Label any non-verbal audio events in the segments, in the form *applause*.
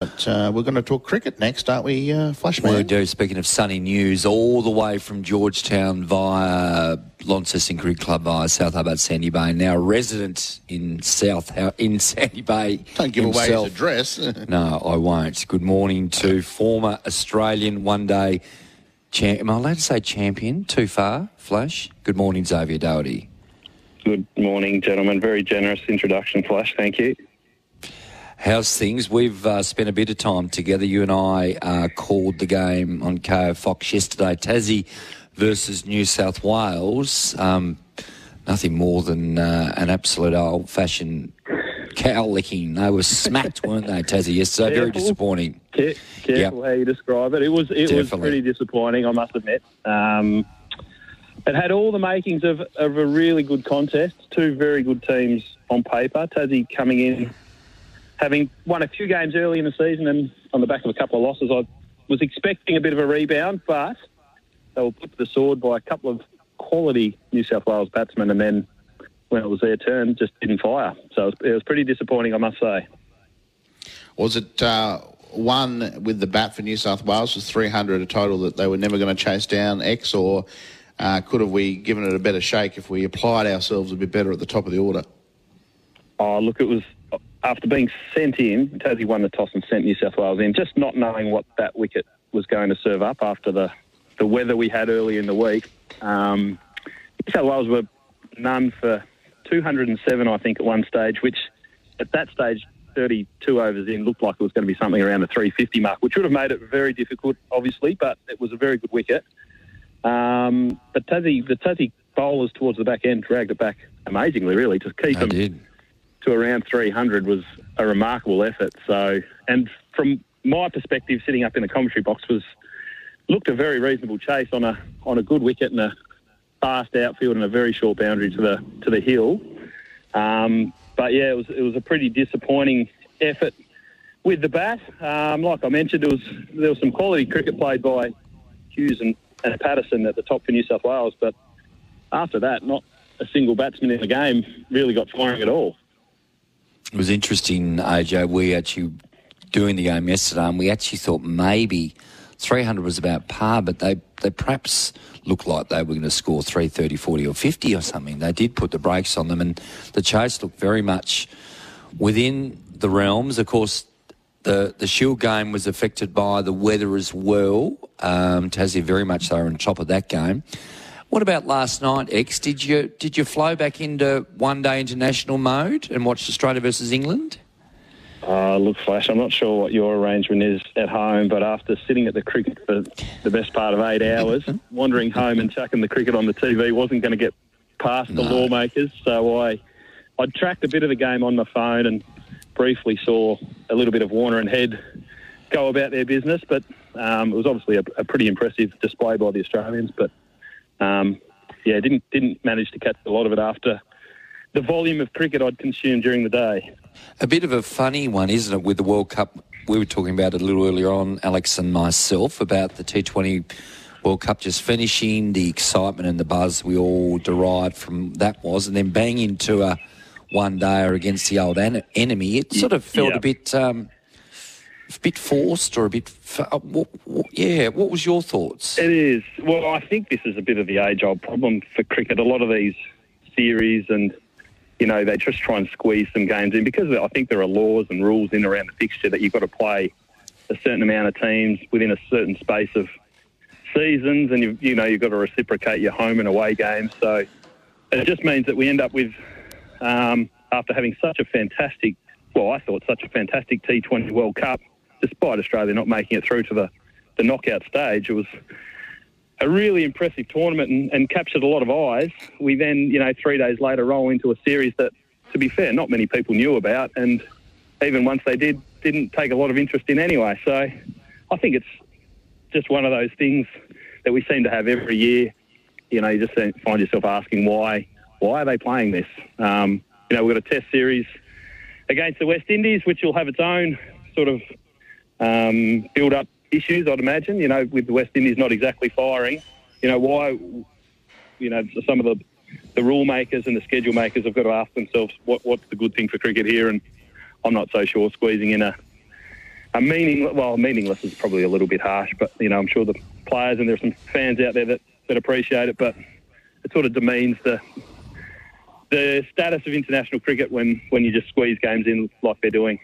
But uh, we're going to talk cricket next, aren't we, uh, We do. Speaking of sunny news, all the way from Georgetown via Launceston Cricket Club via South Hobart Sandy Bay. Now resident in South in *laughs* Sandy Bay. Don't give himself. away his address. *laughs* no, I won't. Good morning to former Australian one day. Champ- Am I allowed to say champion? Too far, Flash. Good morning, Xavier Doherty. Good morning, gentlemen. Very generous introduction, Flash. Thank you. How's things? We've uh, spent a bit of time together. You and I uh, called the game on Kayo Fox yesterday. Tassie versus New South Wales. Um, nothing more than uh, an absolute old-fashioned cow licking. They were smacked, *laughs* weren't they, Tassie? Yesterday, very Careful. disappointing. Care- careful how you describe it. It was it was pretty disappointing, I must admit. Um, it had all the makings of, of a really good contest. Two very good teams on paper. Tassie coming in, having won a few games early in the season, and on the back of a couple of losses, I was expecting a bit of a rebound, but they were put to the sword by a couple of quality New South Wales batsmen, and then when it was their turn, just didn't fire. So it was, it was pretty disappointing, I must say. Was it uh, one with the bat for New South Wales was 300 a total that they were never going to chase down X, or uh, could have we given it a better shake if we applied ourselves a bit better at the top of the order? Oh, look, it was after being sent in, Tassie won the toss and sent New South Wales in, just not knowing what that wicket was going to serve up after the, the weather we had early in the week. Um, New South Wales were none for 207, I think, at one stage, which at that stage, 32 overs in, looked like it was going to be something around the 350 mark, which would have made it very difficult, obviously, but it was a very good wicket. Um, but Tassie, the Tassie bowlers towards the back end dragged it back amazingly, really, to keep them did. To around 300 was a remarkable effort. So, and from my perspective, sitting up in the commentary box was looked a very reasonable chase on a on a good wicket and a fast outfield and a very short boundary to the to the hill. Um, but yeah, it was it was a pretty disappointing effort with the bat. Um, like I mentioned, there was there was some quality cricket played by Hughes and, and Patterson at the top for New South Wales, but after that, not a single batsman in the game really got firing at all. It was interesting, AJ. We actually doing the game yesterday, and we actually thought maybe 300 was about par, but they they perhaps looked like they were going to score 330, 40, or 50 or something. They did put the brakes on them, and the chase looked very much within the realms. Of course, the the Shield game was affected by the weather as well. Um, Tassie very much they were on top of that game. What about last night, X? Did you did you flow back into one day international mode and watch Australia versus England? Uh, look, Flash, I'm not sure what your arrangement is at home, but after sitting at the cricket for the best part of eight hours, *laughs* wandering home and chucking the cricket on the TV wasn't going to get past the lawmakers. So I, I tracked a bit of the game on my phone and briefly saw a little bit of Warner and Head go about their business. But um, it was obviously a, a pretty impressive display by the Australians. But um, yeah, didn't didn't manage to catch a lot of it after the volume of cricket I'd consumed during the day. A bit of a funny one, isn't it, with the World Cup? We were talking about it a little earlier on, Alex and myself, about the T20 World Cup just finishing, the excitement and the buzz we all derived from that was, and then bang into a one dayer against the old an- enemy. It sort of felt Yeah. a bit, um, a bit forced or a bit. Uh, what, what, yeah, what was your thoughts? It is. Well, I think this is a bit of the age-old problem for cricket. A lot of these series and, you know, they just try and squeeze some games in because I think there are laws and rules in around the fixture that you've got to play a certain amount of teams within a certain space of seasons and, you, you know, you've got to reciprocate your home and away games. So it just means that we end up with, um, after having such a fantastic well, I thought such a fantastic T20 World Cup, despite Australia not making it through to the, the knockout stage. It was a really impressive tournament and, and captured a lot of eyes. We then, you know, three days later roll into a series that, to be fair, not many people knew about, and even once they did, didn't take a lot of interest in anyway. So I think it's just one of those things that we seem to have every year. You know, you just find yourself asking why, why are they playing this? Um, you know, we've got a test series against the West Indies, which will have its own sort of um, build-up issues, I'd imagine. You know, with the West Indies not exactly firing, you know why? You know, some of the the rule makers and the schedule makers have got to ask themselves what, what's the good thing for cricket here, and I'm not so sure squeezing in a a meaning well meaningless is probably a little bit harsh, but you know I'm sure the players and there's some fans out there that, that appreciate it, but it sort of demeans the the status of international cricket when, when you just squeeze games in like they're doing.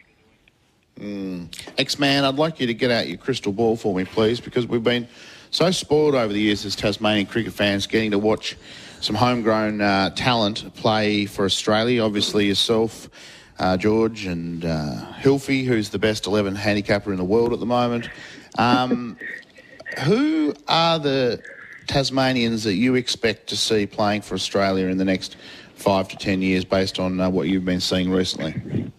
Mm. X-Man, I'd like you to get out your crystal ball for me, please, because we've been so spoiled over the years as Tasmanian cricket fans getting to watch some homegrown uh, talent play for Australia. Obviously, yourself, uh, George, and uh, Hilfy, who's the best 11 handicapper in the world at the moment. Um, *laughs* who are the Tasmanians that you expect to see playing for Australia in the next five to ten years based on uh, what you've been seeing recently?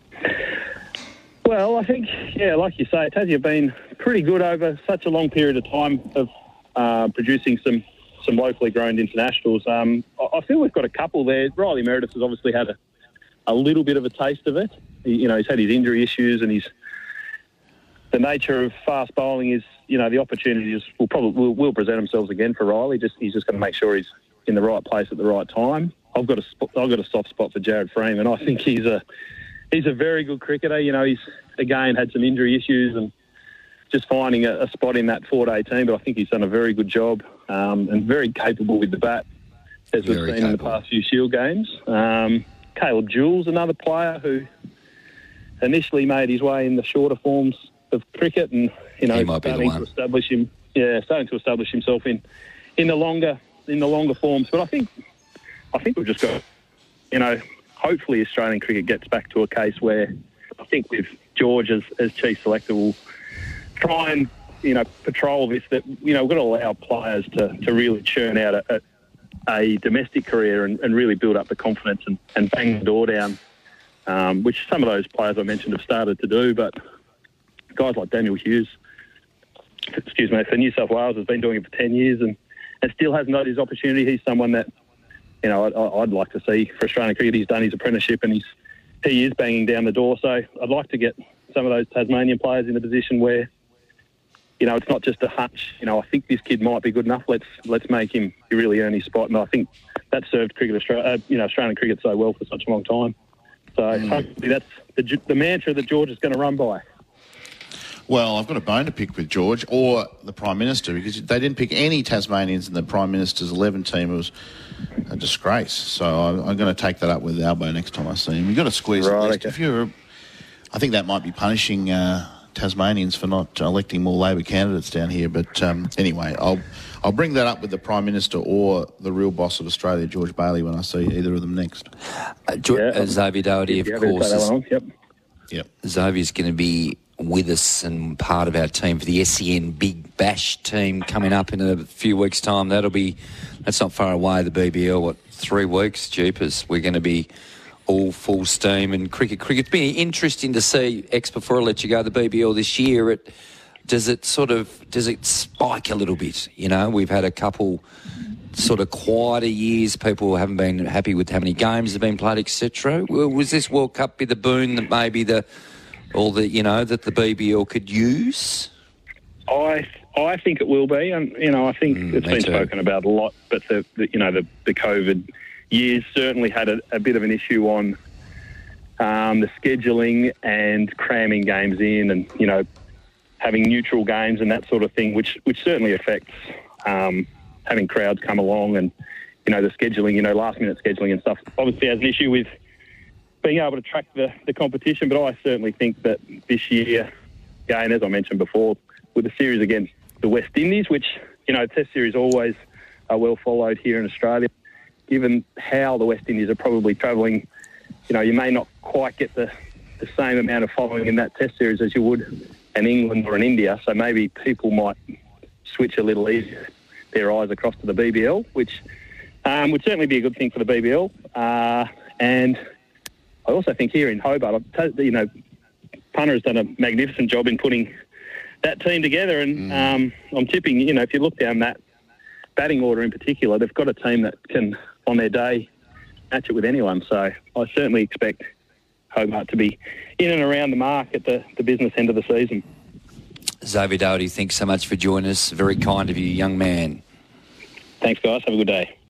Well, I think, yeah, like you say, Tassie have been pretty good over such a long period of time of uh, producing some, some locally grown internationals. Um, I feel we've got a couple there. Riley Meredith has obviously had a, a little bit of a taste of it. He, you know, he's had his injury issues and he's the nature of fast bowling is, you know, the opportunities will probably will, will present themselves again for Riley. Just he's just going to make sure he's in the right place at the right time. I've got a I've got a soft spot for Jarrod Freeman. I think he's a he's a very good cricketer. You know, he's again had some injury issues and just finding a, a spot in that four day team. But I think he's done a very good job um, and very capable with the bat, as we've seen capable. in the past few Shield games. Um, Caleb Jewell's another player who initially made his way in the shorter forms of cricket, and you know, starting to establish him. Yeah, starting to establish himself in in the longer in the longer forms. But I think I think we've just got, you know, hopefully Australian cricket gets back to a case where I think with George as, as chief selector will try and, you know, patrol this that, you know, we've got to allow players to, to really churn out a, a, domestic career and, and, really build up the confidence and, and bang the door down, um, which some of those players I mentioned have started to do. But guys like Daniel Hughes, excuse me, for New South Wales has been doing it for 10 years and, and still hasn't got his opportunity. He's someone that you know, I'd, I'd like to see for Australian cricket. He's done his apprenticeship and he's he is banging down the door. So I'd like to get some of those Tasmanian players in a position where, you know, it's not just a hunch. You know, I think this kid might be good enough. Let's let's make him really earn his spot. And I think that served cricket Australia, uh, you know, Australian cricket so well for such a long time. So mm. hopefully that's the, the mantra that George is going to run by. Well, I've got a bone to pick with George or the Prime Minister because they didn't pick any Tasmanians in the Prime Minister's 11 team. It was a disgrace. So I'm, I'm going to take that up with Albo next time I see him. You've got to squeeze right, okay. If you're, I think that might be punishing uh, Tasmanians for not electing more Labor candidates down here. But um, anyway, I'll I'll bring that up with the Prime Minister or the real boss of Australia, George Bailey, when I see either of them next. Uh, George, yeah. uh, Xavier Doherty, of course. Is, yep. Yep. Xavier's going to be with us and part of our team for the SEN Big Bash team coming up in a few weeks' time. That'll be that's not far away. The BBL, what three weeks? Jeepers, we're going to be all full steam and cricket. Cricket's been interesting to see. X before I let you go, the BBL this year. It does it sort of does it spike a little bit? You know, we've had a couple sort of quieter years. People haven't been happy with how many games have been played, etc. Was this World Cup be the boon that maybe the all the you know that the BBL could use? I I think it will be, and you know I think mm, it's been too. spoken about a lot. But the, the, you know the the COVID years certainly had a, a bit of an issue on um, the scheduling and cramming games in, and you know having neutral games and that sort of thing, which which certainly affects um, having crowds come along and you know the scheduling, you know last minute scheduling and stuff. Obviously has an issue with being able to track the, the competition. But I certainly think that this year, again, as I mentioned before, with the series against the West Indies, which, you know, Test series always are well followed here in Australia, given how the West Indies are probably travelling, you know, you may not quite get the, the same amount of following in that Test series as you would in England or in India. So maybe people might switch a little easier their eyes across to the BBL, which um, would certainly be a good thing for the BBL. Uh, and I also think here in Hobart, you know, Punter has done a magnificent job in putting that team together. And mm. um, I'm tipping, you know, if you look down that batting order in particular, they've got a team that can, on their day, match it with anyone. So I certainly expect Hobart to be in and around the mark at the, the business end of the season. Xavier Doherty, thanks so much for joining us. Very kind of you, young man. Thanks, guys. Have a good day.